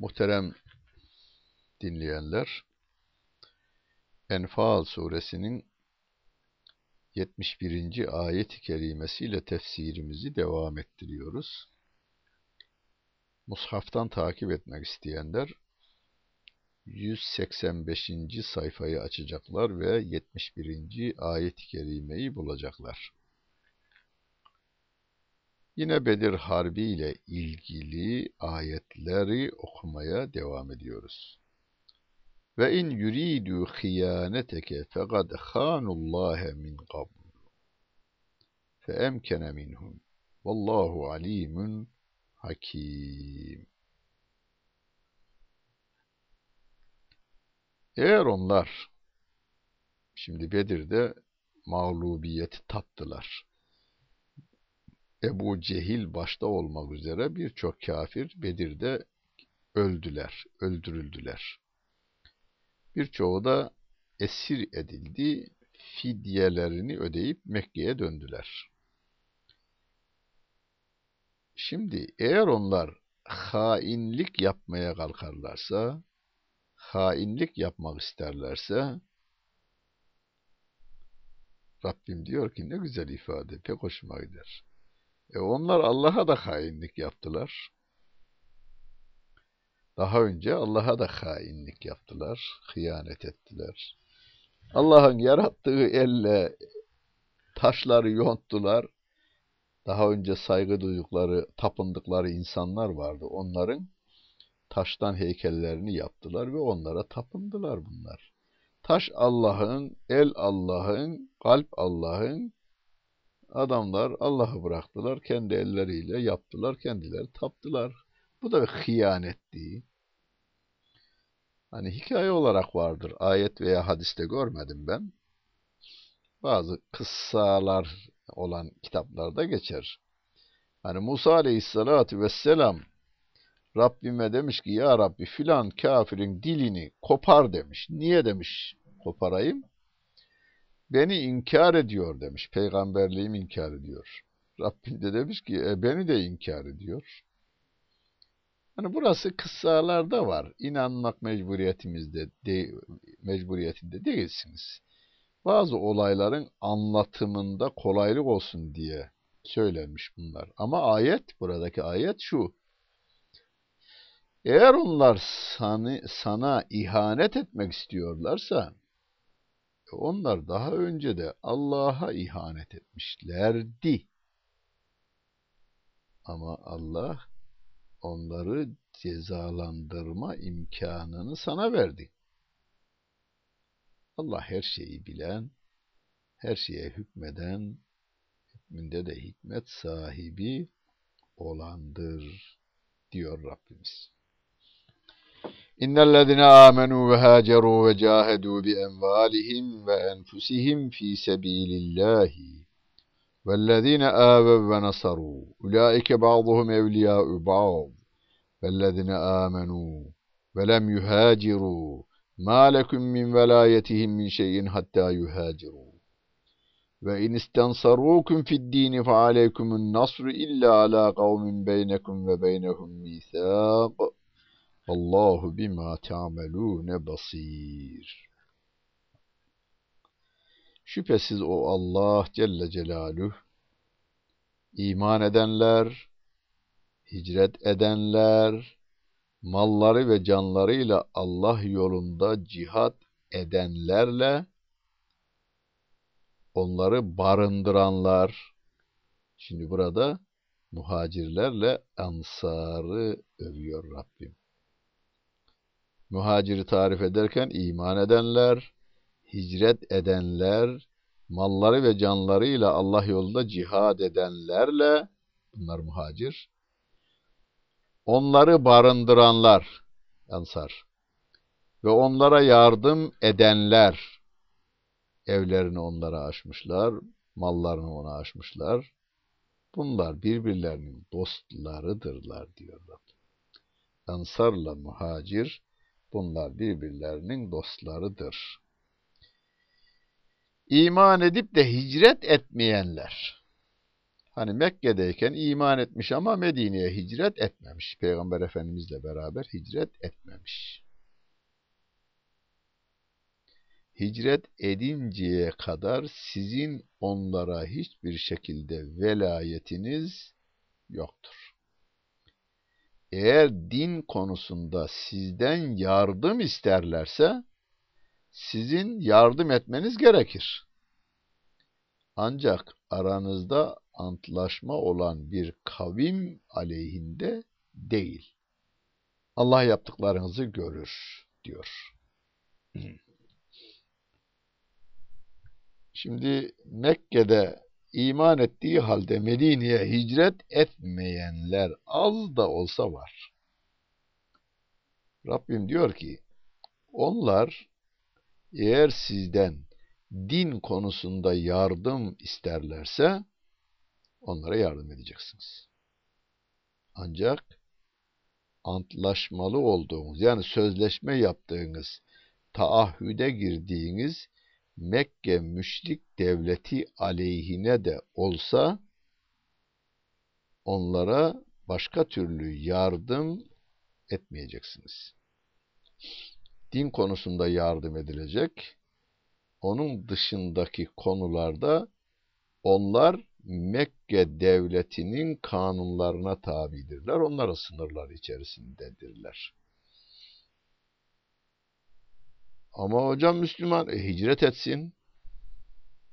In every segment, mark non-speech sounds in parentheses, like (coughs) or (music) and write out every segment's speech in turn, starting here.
Muhterem dinleyenler, Enfal suresinin 71. ayet-i kerimesiyle tefsirimizi devam ettiriyoruz. Mushaftan takip etmek isteyenler 185. sayfayı açacaklar ve 71. ayet-i kerimeyi bulacaklar. Yine Bedir Harbi ile ilgili ayetleri okumaya devam ediyoruz. Ve in yuridu hiyaneteke fekad khanullaha min qabl. Fe emkene minhum. Vallahu alimun hakim. Eğer onlar şimdi Bedir'de mağlubiyeti tattılar. Ebu Cehil başta olmak üzere birçok kafir Bedir'de öldüler, öldürüldüler. Birçoğu da esir edildi, fidyelerini ödeyip Mekke'ye döndüler. Şimdi eğer onlar hainlik yapmaya kalkarlarsa, hainlik yapmak isterlerse, Rabbim diyor ki ne güzel ifade, pek hoşuma gider. E onlar Allah'a da hainlik yaptılar. Daha önce Allah'a da hainlik yaptılar, hıyanet ettiler. Allah'ın yarattığı elle taşları yonttular. Daha önce saygı duydukları, tapındıkları insanlar vardı. Onların taştan heykellerini yaptılar ve onlara tapındılar bunlar. Taş Allah'ın, el Allah'ın, kalp Allah'ın, Adamlar Allah'ı bıraktılar, kendi elleriyle yaptılar, kendileri taptılar. Bu da bir hıyanetti. Hani hikaye olarak vardır. Ayet veya hadiste görmedim ben. Bazı kıssalar olan kitaplarda geçer. Hani Musa aleyhissalatu vesselam Rabbime demiş ki ya Rabbi filan kafirin dilini kopar demiş. Niye demiş koparayım? Beni inkar ediyor demiş. Peygamberliğimi inkar ediyor. Rabbim de demiş ki e, beni de inkar ediyor. Hani burası kıssalarda var. İnanmak mecburiyetimizde de, mecburiyetinde değilsiniz. Bazı olayların anlatımında kolaylık olsun diye söylenmiş bunlar. Ama ayet, buradaki ayet şu. Eğer onlar sana, sana ihanet etmek istiyorlarsa, onlar daha önce de Allah'a ihanet etmişlerdi. Ama Allah onları cezalandırma imkanını sana verdi. Allah her şeyi bilen, her şeye hükmeden, hükmünde de hikmet sahibi olandır diyor Rabbimiz. İnnellezine amenu ve haceru ve cahedu bi envalihim ve enfusihim fi sebilillahi vellezine avev ve nasaru ulaike ba'duhum evliya'u ba'd vellezine amenu ve lem yuhaciru ma lekum min velayetihim min şeyin hatta yuhaciru ve in istansarukum fid din fe aleykumun nasr Allahu bima ta'melune basir. Şüphesiz o Allah Celle Celaluhu iman edenler, hicret edenler, malları ve canlarıyla Allah yolunda cihat edenlerle onları barındıranlar. Şimdi burada muhacirlerle ansarı övüyor Rabbim. Muhaciri tarif ederken iman edenler, hicret edenler, malları ve canlarıyla Allah yolunda cihad edenlerle, bunlar muhacir, onları barındıranlar, Ensar. Ve onlara yardım edenler evlerini onlara açmışlar, mallarını ona açmışlar. Bunlar birbirlerinin dostlarıdırlar diyor Rabbim. Ensarla muhacir bunlar birbirlerinin dostlarıdır. İman edip de hicret etmeyenler. Hani Mekke'deyken iman etmiş ama Medine'ye hicret etmemiş. Peygamber Efendimizle beraber hicret etmemiş. Hicret edinceye kadar sizin onlara hiçbir şekilde velayetiniz yoktur. Eğer din konusunda sizden yardım isterlerse, sizin yardım etmeniz gerekir. Ancak aranızda antlaşma olan bir kavim aleyhinde değil. Allah yaptıklarınızı görür diyor. Şimdi Mekke'de iman ettiği halde Medine'ye hicret etmeyenler az da olsa var. Rabbim diyor ki, onlar eğer sizden din konusunda yardım isterlerse onlara yardım edeceksiniz. Ancak antlaşmalı olduğunuz yani sözleşme yaptığınız, taahhüde girdiğiniz Mekke müşrik devleti aleyhine de olsa onlara başka türlü yardım etmeyeceksiniz. Din konusunda yardım edilecek. Onun dışındaki konularda onlar Mekke devletinin kanunlarına tabidirler. Onların sınırları içerisindedirler. Ama hocam Müslüman e, hicret etsin.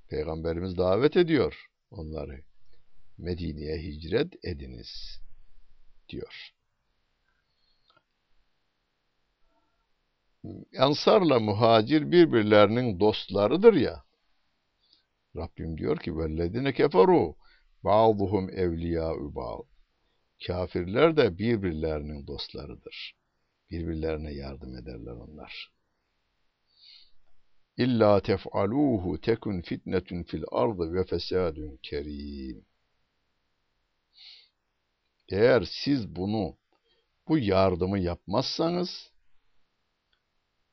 Peygamberimiz davet ediyor onları. Medine'ye hicret ediniz diyor. Ensarla muhacir birbirlerinin dostlarıdır ya. Rabbim diyor ki vellezine keferu ba'duhum evliya'u ba'd. Kafirler de birbirlerinin dostlarıdır. Birbirlerine yardım ederler onlar. İlla tef'aluhu tekun fitnetun fil ardı ve fesadun kerim. Eğer siz bunu, bu yardımı yapmazsanız,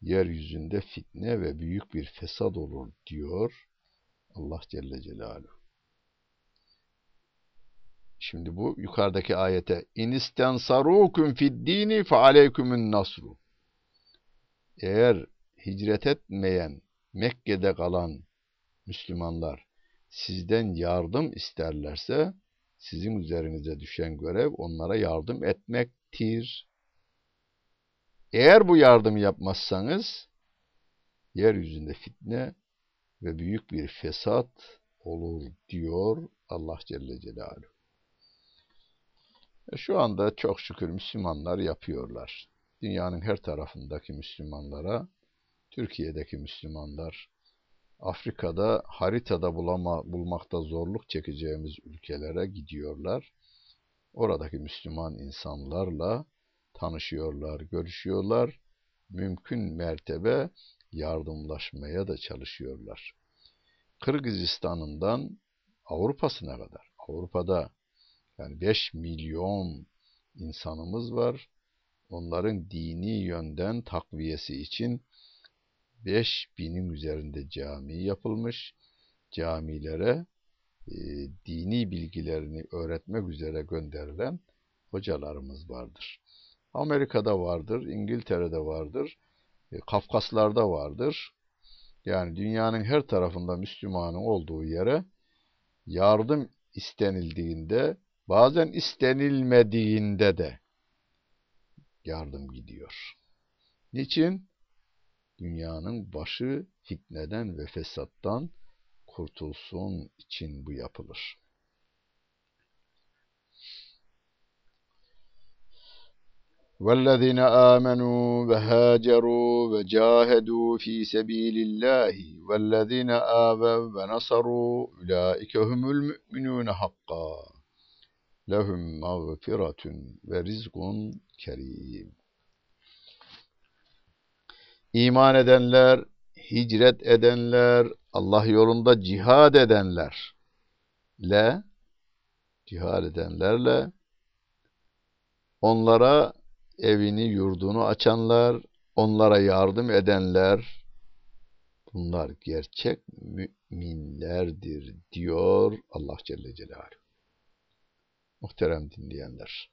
yeryüzünde fitne ve büyük bir fesad olur diyor Allah Celle Celaluhu. Şimdi bu yukarıdaki ayete inistensarukum fid dini fe aleykumun nasru. Eğer hicret etmeyen Mekke'de kalan Müslümanlar sizden yardım isterlerse sizin üzerinize düşen görev onlara yardım etmektir. Eğer bu yardım yapmazsanız yeryüzünde fitne ve büyük bir fesat olur diyor Allah Celle Celaluhu. E, şu anda çok şükür Müslümanlar yapıyorlar. Dünyanın her tarafındaki Müslümanlara Türkiye'deki Müslümanlar, Afrika'da haritada bulama, bulmakta zorluk çekeceğimiz ülkelere gidiyorlar. Oradaki Müslüman insanlarla tanışıyorlar, görüşüyorlar. Mümkün mertebe yardımlaşmaya da çalışıyorlar. Kırgızistan'ından Avrupa'sına kadar. Avrupa'da yani 5 milyon insanımız var. Onların dini yönden takviyesi için 5 binin üzerinde cami yapılmış. Camilere e, dini bilgilerini öğretmek üzere gönderilen hocalarımız vardır. Amerika'da vardır, İngiltere'de vardır, e, Kafkaslar'da vardır. Yani dünyanın her tarafında Müslümanın olduğu yere yardım istenildiğinde, bazen istenilmediğinde de yardım gidiyor. Niçin? dünyanın başı fitneden ve fesattan kurtulsun için bu yapılır. والذين آمنوا وهاجروا وجاهدوا في سبيل الله والذين آووا ونصروا أولئك هم المؤمنون حقا لهم مغفرة ورزق كريم iman edenler, hicret edenler, Allah yolunda cihad edenler le cihad edenlerle onlara evini, yurdunu açanlar, onlara yardım edenler bunlar gerçek müminlerdir diyor Allah Celle Celaluhu. Muhterem dinleyenler.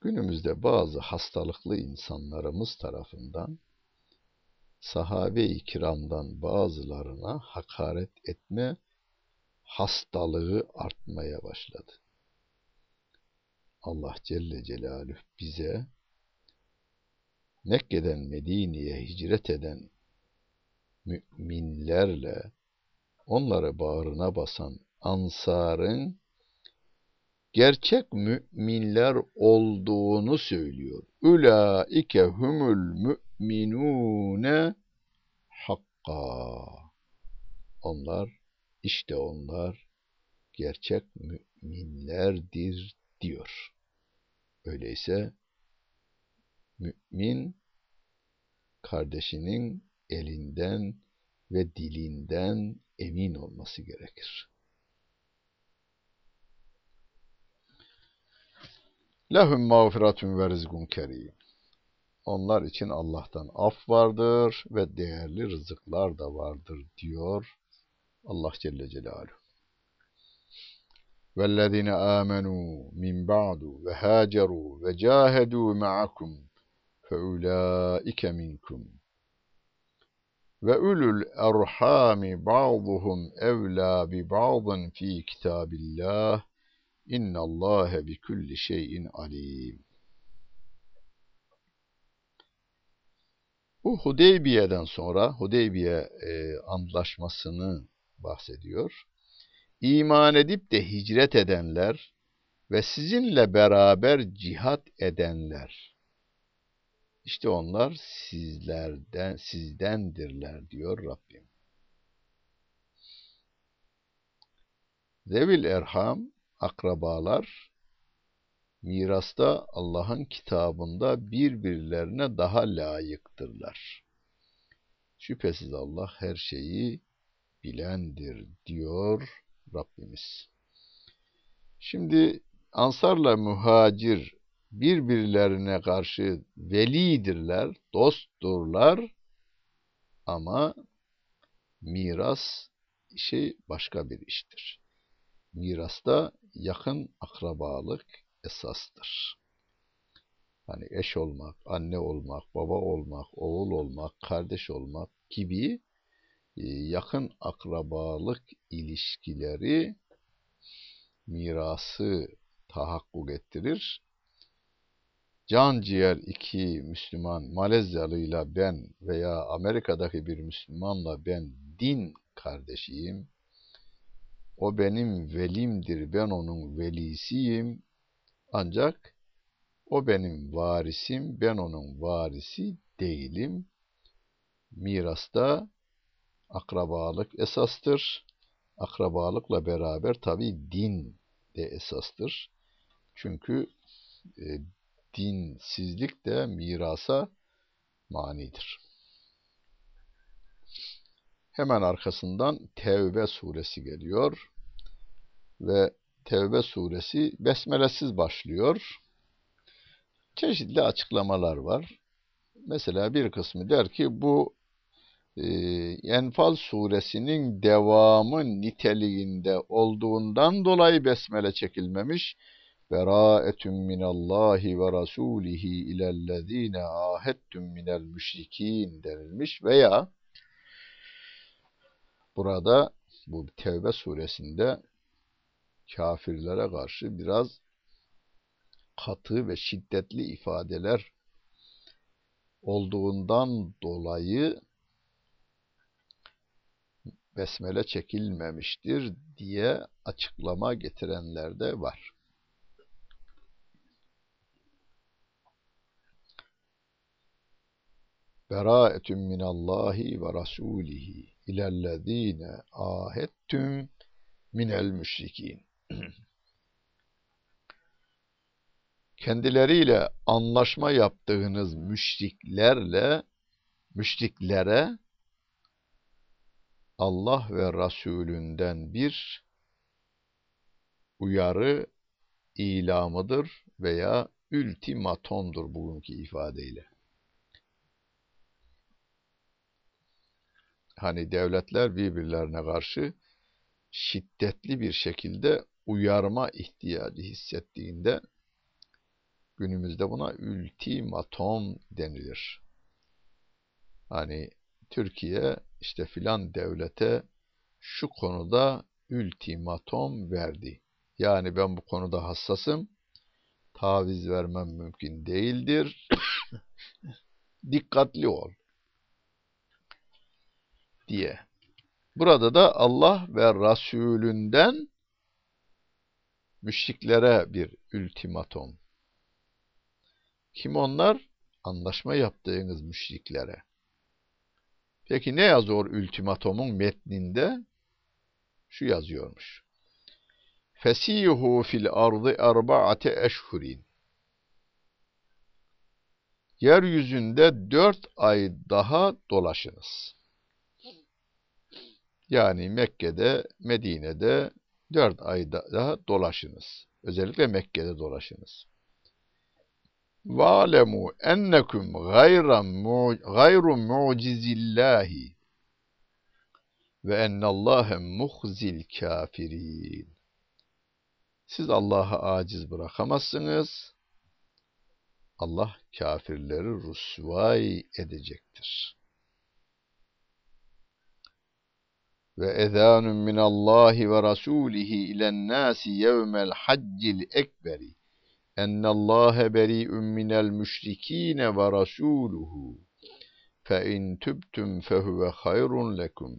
Günümüzde bazı hastalıklı insanlarımız tarafından sahabe-i kiramdan bazılarına hakaret etme hastalığı artmaya başladı. Allah Celle Celaluhu bize Mekke'den Medine'ye hicret eden müminlerle onları bağrına basan ansarın gerçek müminler olduğunu söylüyor. Ulaike humul müminune hakka. Onlar, işte onlar gerçek müminlerdir diyor. Öyleyse mümin kardeşinin elinden ve dilinden emin olması gerekir. Lehum mağfiretun ve rizkun kerim. Onlar için Allah'tan af vardır ve değerli rızıklar da vardır diyor Allah Celle Celaluhu. وَالَّذِينَ آمَنُوا مِنْ بَعْدُ وَهَاجَرُوا وَجَاهَدُوا مَعَكُمْ فَأُولَٰئِكَ مِنْكُمْ وَأُولُو الْأَرْحَامِ بَعْضُهُمْ أَوْلَى بِبَعْضٍ فِي كِتَابِ اللّٰهِ İnna Allahe bi kulli şeyin alim. Bu Hudeybiye'den sonra Hudeybiye e, antlaşmasını bahsediyor. İman edip de hicret edenler ve sizinle beraber cihat edenler. İşte onlar sizlerden sizdendirler diyor Rabbim. Zevil Erham akrabalar mirasta Allah'ın kitabında birbirlerine daha layıktırlar. Şüphesiz Allah her şeyi bilendir diyor Rabbimiz. Şimdi Ansarla muhacir birbirlerine karşı velidirler, dostturlar ama miras şey başka bir iştir. Mirasta yakın akrabalık esastır. Hani eş olmak, anne olmak, baba olmak, oğul olmak, kardeş olmak gibi e, yakın akrabalık ilişkileri mirası tahakkuk ettirir. Can ciğer iki Müslüman, Malezyalıyla ben veya Amerika'daki bir Müslümanla ben din kardeşiyim, o benim velimdir, ben onun velisiyim. Ancak o benim varisim, ben onun varisi değilim. Mirasta akrabalık esastır. Akrabalıkla beraber tabi din de esastır. Çünkü e, dinsizlik de mirasa manidir. Hemen arkasından Tevbe suresi geliyor ve Tevbe suresi besmelesiz başlıyor. Çeşitli açıklamalar var. Mesela bir kısmı der ki bu e, Enfal suresinin devamı niteliğinde olduğundan dolayı besmele çekilmemiş. Beraetun minallahi ve rasulihi ilellezine ahettum minel müşrikin denilmiş veya burada bu Tevbe suresinde kafirlere karşı biraz katı ve şiddetli ifadeler olduğundan dolayı besmele çekilmemiştir diye açıklama getirenler de var. Beraetun minallahi ve rasulihi ilellezine ahettum minel müşrikin. Kendileriyle anlaşma yaptığınız müşriklerle müşriklere Allah ve Resulünden bir uyarı ilamıdır veya ultimatomdur bugünkü ifadeyle. Hani devletler birbirlerine karşı şiddetli bir şekilde uyarma ihtiyacı hissettiğinde günümüzde buna ultimatom denilir. Hani Türkiye işte filan devlete şu konuda ultimatom verdi. Yani ben bu konuda hassasım. Taviz vermem mümkün değildir. (coughs) Dikkatli ol. Diye. Burada da Allah ve Resulünden müşriklere bir ultimatom. Kim onlar? Anlaşma yaptığınız müşriklere. Peki ne yazıyor ultimatomun metninde? Şu yazıyormuş. Fesihu fil ardı erba'ate eşhurin. Yeryüzünde dört ay daha dolaşınız. Yani Mekke'de, Medine'de dört ay daha dolaşınız. Özellikle Mekke'de dolaşınız. وَعْلَمُوا اَنَّكُمْ غَيْرُ مُعْجِزِ اللّٰهِ وَاَنَّ اللّٰهَ مُخْزِ الْكَافِرِينَ Siz Allah'ı aciz bırakamazsınız. Allah kafirleri rusvay edecektir. وإذان من الله ورسوله إلى الناس يوم الحج الأكبر. أن الله بريء من المشركين ورسوله. فإن تبتم فهو خير لكم.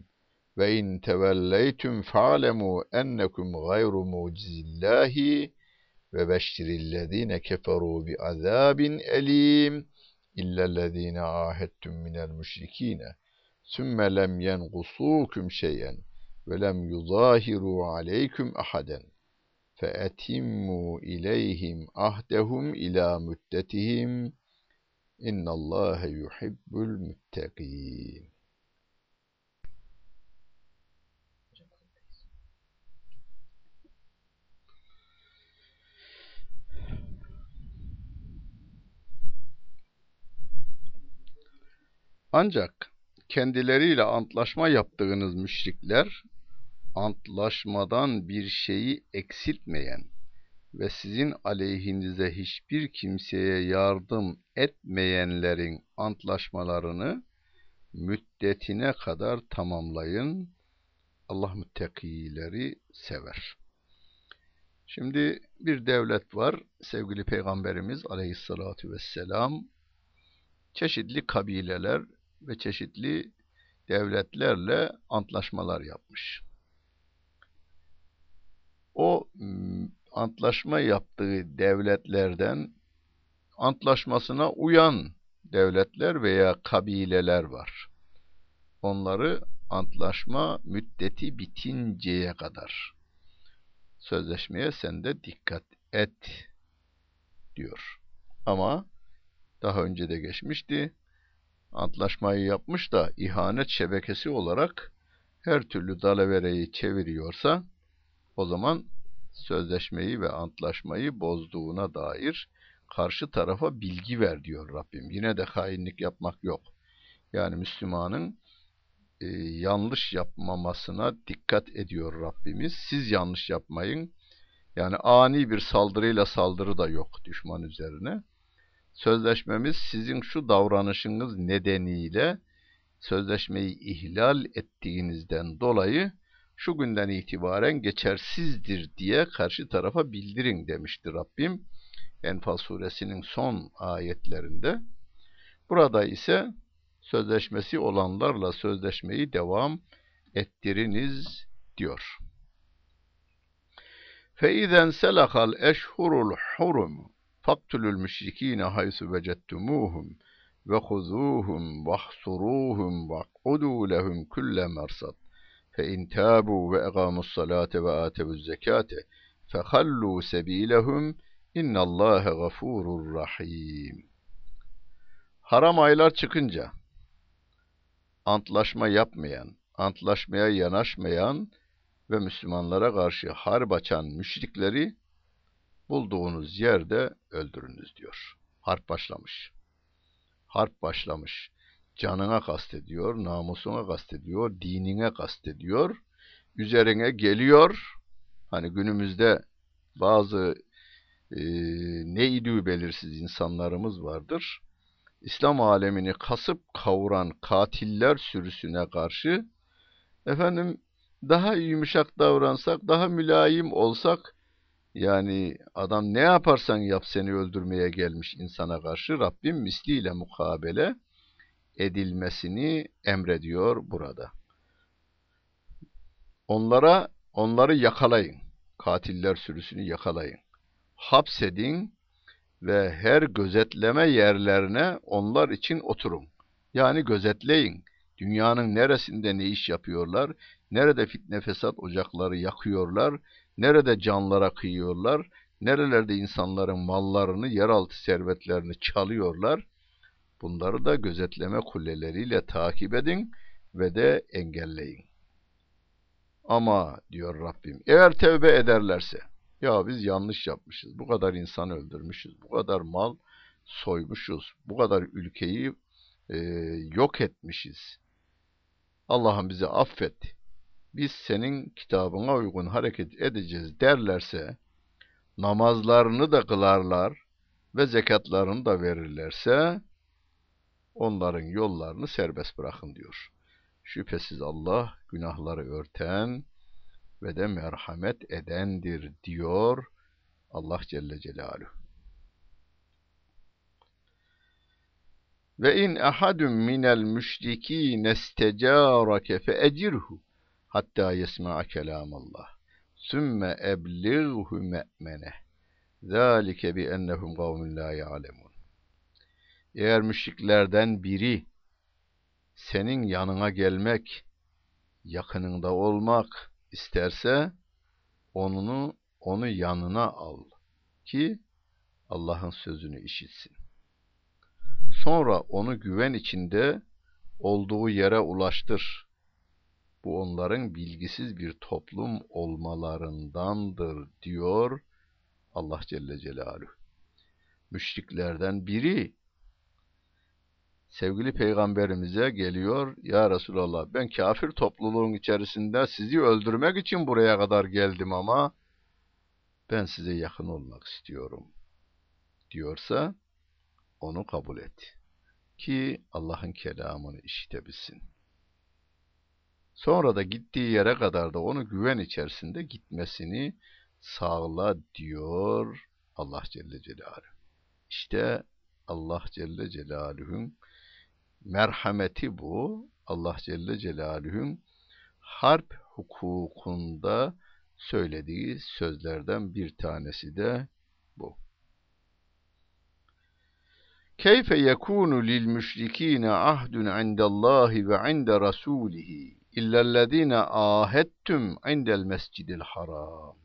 وإن توليتم فاعلموا أنكم غير موجز الله. وبشر الذين كفروا بعذاب أليم. إلا الذين عاهدتم من المشركين. sümme lem yengusukum şeyen ve lem yuzahiru aleyküm ahaden fe etimmu ileyhim ahdehum ila müddetihim innallâhe yuhibbul müttegîn. Ancak kendileriyle antlaşma yaptığınız müşrikler antlaşmadan bir şeyi eksiltmeyen ve sizin aleyhinize hiçbir kimseye yardım etmeyenlerin antlaşmalarını müddetine kadar tamamlayın. Allah müttakileri sever. Şimdi bir devlet var. Sevgili Peygamberimiz aleyhissalatu vesselam çeşitli kabileler ve çeşitli devletlerle antlaşmalar yapmış o antlaşma yaptığı devletlerden antlaşmasına uyan devletler veya kabileler var. Onları antlaşma müddeti bitinceye kadar sözleşmeye sen de dikkat et diyor. Ama daha önce de geçmişti. Antlaşmayı yapmış da ihanet şebekesi olarak her türlü dalavereyi çeviriyorsa o zaman sözleşmeyi ve antlaşmayı bozduğuna dair karşı tarafa bilgi ver diyor Rabbim. Yine de hainlik yapmak yok. Yani Müslümanın e, yanlış yapmamasına dikkat ediyor Rabbimiz. Siz yanlış yapmayın. Yani ani bir saldırıyla saldırı da yok düşman üzerine Sözleşmemiz sizin şu davranışınız nedeniyle sözleşmeyi ihlal ettiğinizden dolayı şu günden itibaren geçersizdir diye karşı tarafa bildirin demişti Rabbim. Enfal suresinin son ayetlerinde. Burada ise sözleşmesi olanlarla sözleşmeyi devam ettiriniz diyor. فَاِذَنْ سَلَخَ الْاَشْهُرُ الْحُرُمُ فَاقْتُلُوا الْمُشْرِك۪ينَ حَيْثُ وَجَدْتُمُوهُمْ وَخُذُوهُمْ وَاحْصُرُوهُمْ وَاقْعُدُوا لَهُمْ كُلَّ مَرْصَدٍ فَاِنْ تَابُوا وَاَقَامُوا الصَّلَاةَ وَآتَوُوا الزَّكَاةَ فَخَلُّوا سَب۪يلَهُمْ اِنَّ اللّٰهَ غَفُورٌ rahim. Haram aylar çıkınca antlaşma yapmayan, antlaşmaya yanaşmayan ve Müslümanlara karşı harp açan müşrikleri bulduğunuz yerde öldürünüz diyor. Harp başlamış. Harp başlamış. Canına kastediyor, namusuna kastediyor, dinine kastediyor. Üzerine geliyor. Hani günümüzde bazı e, ne idüğü belirsiz insanlarımız vardır. İslam alemini kasıp kavuran katiller sürüsüne karşı efendim daha yumuşak davransak, daha mülayim olsak yani adam ne yaparsan yap seni öldürmeye gelmiş insana karşı Rabbim misliyle mukabele edilmesini emrediyor burada. Onlara onları yakalayın. Katiller sürüsünü yakalayın. Hapsedin ve her gözetleme yerlerine onlar için oturun. Yani gözetleyin. Dünyanın neresinde ne iş yapıyorlar, nerede fitne fesat ocakları yakıyorlar, nerede canlara kıyıyorlar, nerelerde insanların mallarını, yeraltı servetlerini çalıyorlar. Bunları da gözetleme kuleleriyle takip edin ve de engelleyin. Ama diyor Rabbim, eğer tevbe ederlerse, ya biz yanlış yapmışız, bu kadar insan öldürmüşüz, bu kadar mal soymuşuz, bu kadar ülkeyi e, yok etmişiz. Allah'ım bizi affet. Biz senin kitabına uygun hareket edeceğiz derlerse, namazlarını da kılarlar ve zekatlarını da verirlerse, onların yollarını serbest bırakın diyor. Şüphesiz Allah günahları örten ve de merhamet edendir diyor Allah Celle Celaluhu. Ve in ahadun minel müşrikîne istecarake fe ecirhu hatta yesma'a kelamallah. Sümme eblighu me'meneh. Zalike bi ennehum kavmun la ya'lemun. Eğer müşriklerden biri senin yanına gelmek, yakınında olmak isterse onunu onu yanına al ki Allah'ın sözünü işitsin. Sonra onu güven içinde olduğu yere ulaştır. Bu onların bilgisiz bir toplum olmalarındandır diyor Allah Celle Celaluhu. Müşriklerden biri sevgili peygamberimize geliyor. Ya Resulallah ben kafir topluluğun içerisinde sizi öldürmek için buraya kadar geldim ama ben size yakın olmak istiyorum diyorsa onu kabul et. Ki Allah'ın kelamını işitebilsin. Sonra da gittiği yere kadar da onu güven içerisinde gitmesini sağla diyor Allah Celle Celaluhu. İşte Allah Celle Celaluhu'nun merhameti bu. Allah Celle Celaluhu'nun harp hukukunda söylediği sözlerden bir tanesi de bu. Keyfe yekunu lil müşrikine ahdun indallahi ve inde rasulihi illellezine ahettum indel mescidil haram.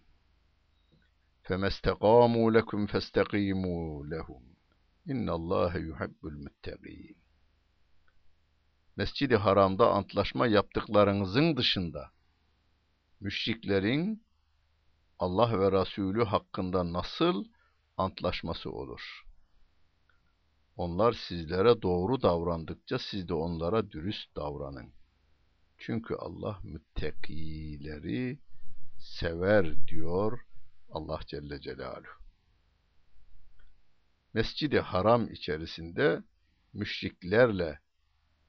Femestekamu lekum festekimu lehum. İnnallâhe yuhibbul müttegîn. Mescid-i Haram'da antlaşma yaptıklarınızın dışında müşriklerin Allah ve Resulü hakkında nasıl antlaşması olur? Onlar sizlere doğru davrandıkça siz de onlara dürüst davranın. Çünkü Allah müttakileri sever diyor Allah Celle Celaluhu. Mescid-i Haram içerisinde müşriklerle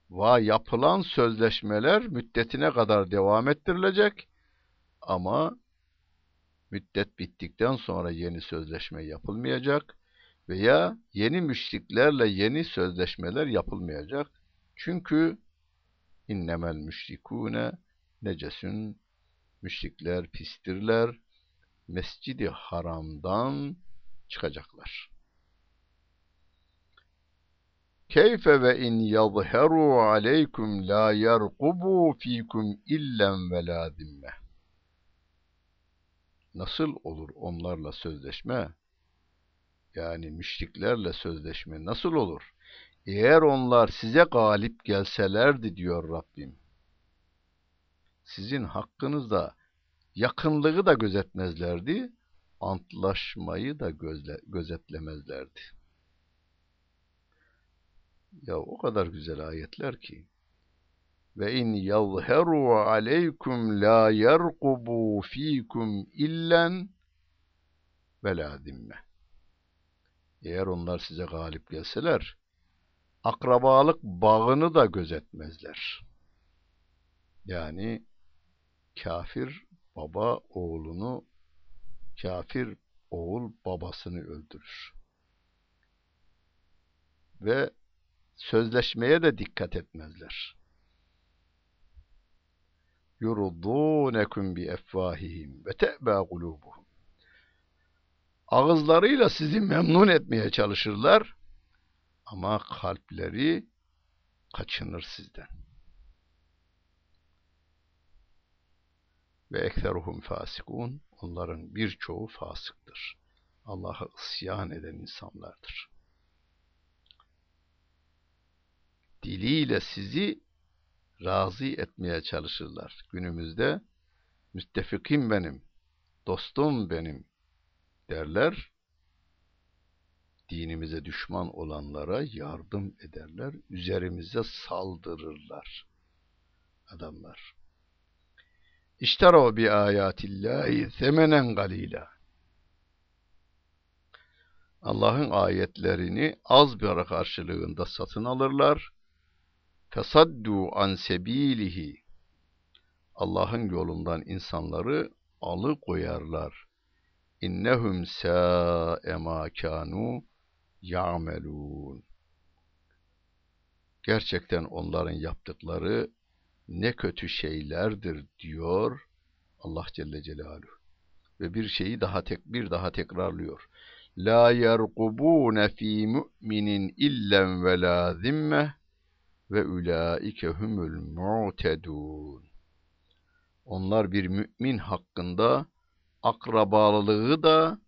va yapılan sözleşmeler müddetine kadar devam ettirilecek ama müddet bittikten sonra yeni sözleşme yapılmayacak veya yeni müşriklerle yeni sözleşmeler yapılmayacak. Çünkü innemel müşrikune necesun müşrikler pistirler mescidi haramdan çıkacaklar. Keyfe ve in yazheru aleykum la yerqubu fikum illen ve la zimme. Nasıl olur onlarla sözleşme? Yani müşriklerle sözleşme nasıl olur? Eğer onlar size galip gelselerdi diyor Rabbim. Sizin hakkınızda yakınlığı da gözetmezlerdi, antlaşmayı da gözle, gözetlemezlerdi. Ya o kadar güzel ayetler ki. Ve in yadhharu aleykum la yerqubu fikum illen ve la dimme. Eğer onlar size galip gelseler, akrabalık bağını da gözetmezler. Yani kafir baba oğlunu, kafir oğul babasını öldürür. Ve sözleşmeye de dikkat etmezler. Efvahihim ve te'ba kulubuhum. Ağızlarıyla sizi memnun etmeye çalışırlar ama kalpleri kaçınır sizden. Ve ekseruhum fasikun. Onların birçoğu fasıktır. Allah'a isyan eden insanlardır. Diliyle sizi razı etmeye çalışırlar. Günümüzde müttefikim benim, dostum benim derler. Dinimize düşman olanlara yardım ederler. Üzerimize saldırırlar. Adamlar. İşterav bi ayatillahi semenen galila. Allah'ın ayetlerini az bir karşılığında satın alırlar. Fesaddu an sebilihi. Allah'ın yolundan insanları alıkoyarlar. İnnehum sâ'e mâ kânû ya'melûn. Gerçekten onların yaptıkları ne kötü şeylerdir diyor Allah Celle Celaluhu. Ve bir şeyi daha tek bir daha tekrarlıyor. La yerqubune fi mu'minin illen ve la zimme ve ulaike humul mu'tedun. Onlar bir mümin hakkında akrabalığı da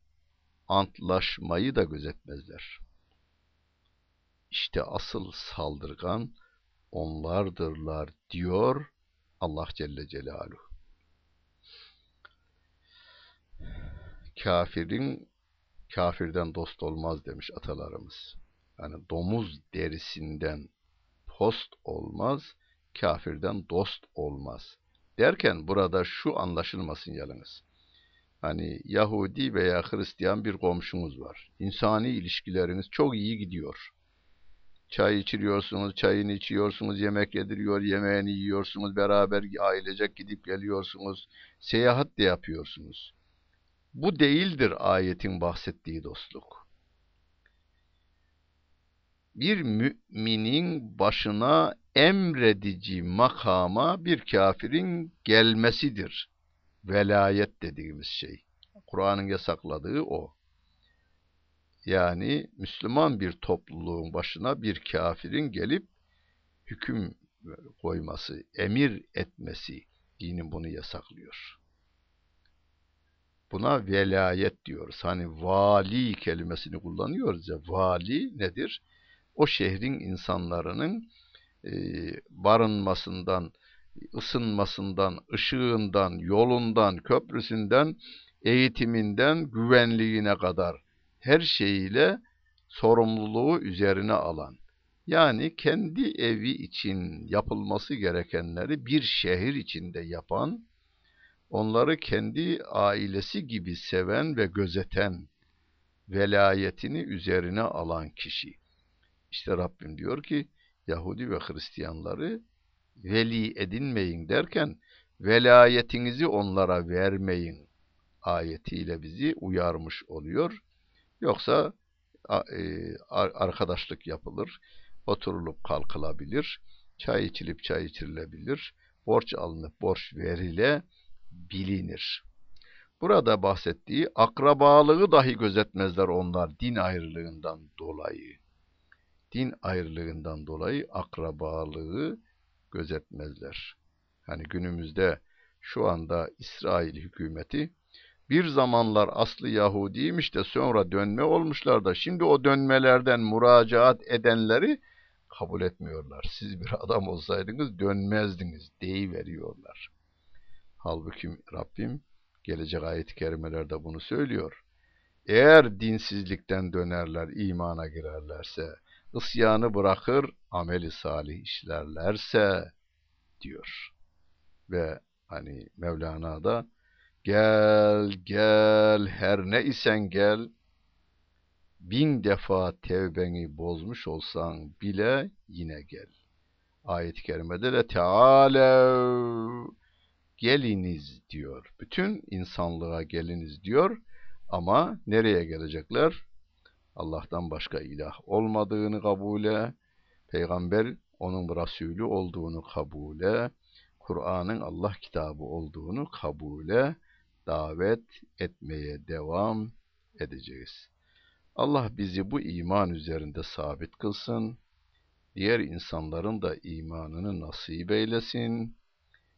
antlaşmayı da gözetmezler. İşte asıl saldırgan onlardırlar diyor Allah Celle Celaluhu. Kafirin kafirden dost olmaz demiş atalarımız. Yani domuz derisinden post olmaz, kafirden dost olmaz. Derken burada şu anlaşılmasın yalnız. Hani Yahudi veya Hristiyan bir komşunuz var. İnsani ilişkileriniz çok iyi gidiyor. Çay içiriyorsunuz, çayını içiyorsunuz, yemek yediriyor, yemeğini yiyorsunuz, beraber ailecek gidip geliyorsunuz, seyahat de yapıyorsunuz. Bu değildir ayetin bahsettiği dostluk. Bir müminin başına emredici makama bir kafirin gelmesidir. Velayet dediğimiz şey. Kur'an'ın yasakladığı o. Yani Müslüman bir topluluğun başına bir kafirin gelip hüküm koyması, emir etmesi dinin bunu yasaklıyor. Buna velayet diyoruz. Hani vali kelimesini kullanıyoruz ya. Vali nedir? O şehrin insanlarının barınmasından, ısınmasından, ışığından, yolundan, köprüsünden, eğitiminden, güvenliğine kadar her şeyiyle sorumluluğu üzerine alan, yani kendi evi için yapılması gerekenleri bir şehir içinde yapan, onları kendi ailesi gibi seven ve gözeten, velayetini üzerine alan kişi. İşte Rabbim diyor ki, Yahudi ve Hristiyanları veli edinmeyin derken, velayetinizi onlara vermeyin ayetiyle bizi uyarmış oluyor. Yoksa e, arkadaşlık yapılır, oturulup kalkılabilir, çay içilip çay içirilebilir, borç alınıp borç verilebilinir. Burada bahsettiği akrabalığı dahi gözetmezler onlar din ayrılığından dolayı. Din ayrılığından dolayı akrabalığı gözetmezler. Hani günümüzde şu anda İsrail hükümeti bir zamanlar aslı Yahudiymiş de sonra dönme olmuşlar da şimdi o dönmelerden müracaat edenleri kabul etmiyorlar. Siz bir adam olsaydınız dönmezdiniz deyiveriyorlar. Halbuki Rabbim gelecek ayet-i kerimelerde bunu söylüyor. Eğer dinsizlikten dönerler, imana girerlerse, ısyanı bırakır, ameli salih işlerlerse diyor. Ve hani Mevlana da gel gel her ne isen gel bin defa tevbeni bozmuş olsan bile yine gel. Ayet-i kerimede de Teala geliniz diyor. Bütün insanlığa geliniz diyor. Ama nereye gelecekler? Allah'tan başka ilah olmadığını kabule, peygamber onun Resulü olduğunu kabule, Kur'an'ın Allah kitabı olduğunu kabule, davet etmeye devam edeceğiz. Allah bizi bu iman üzerinde sabit kılsın, diğer insanların da imanını nasip eylesin.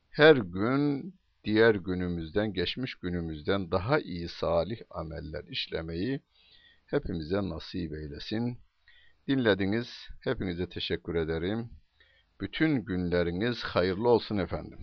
Her gün diğer günümüzden, geçmiş günümüzden daha iyi salih ameller işlemeyi hepimize nasip eylesin. Dinlediniz. Hepinize teşekkür ederim. Bütün günleriniz hayırlı olsun efendim.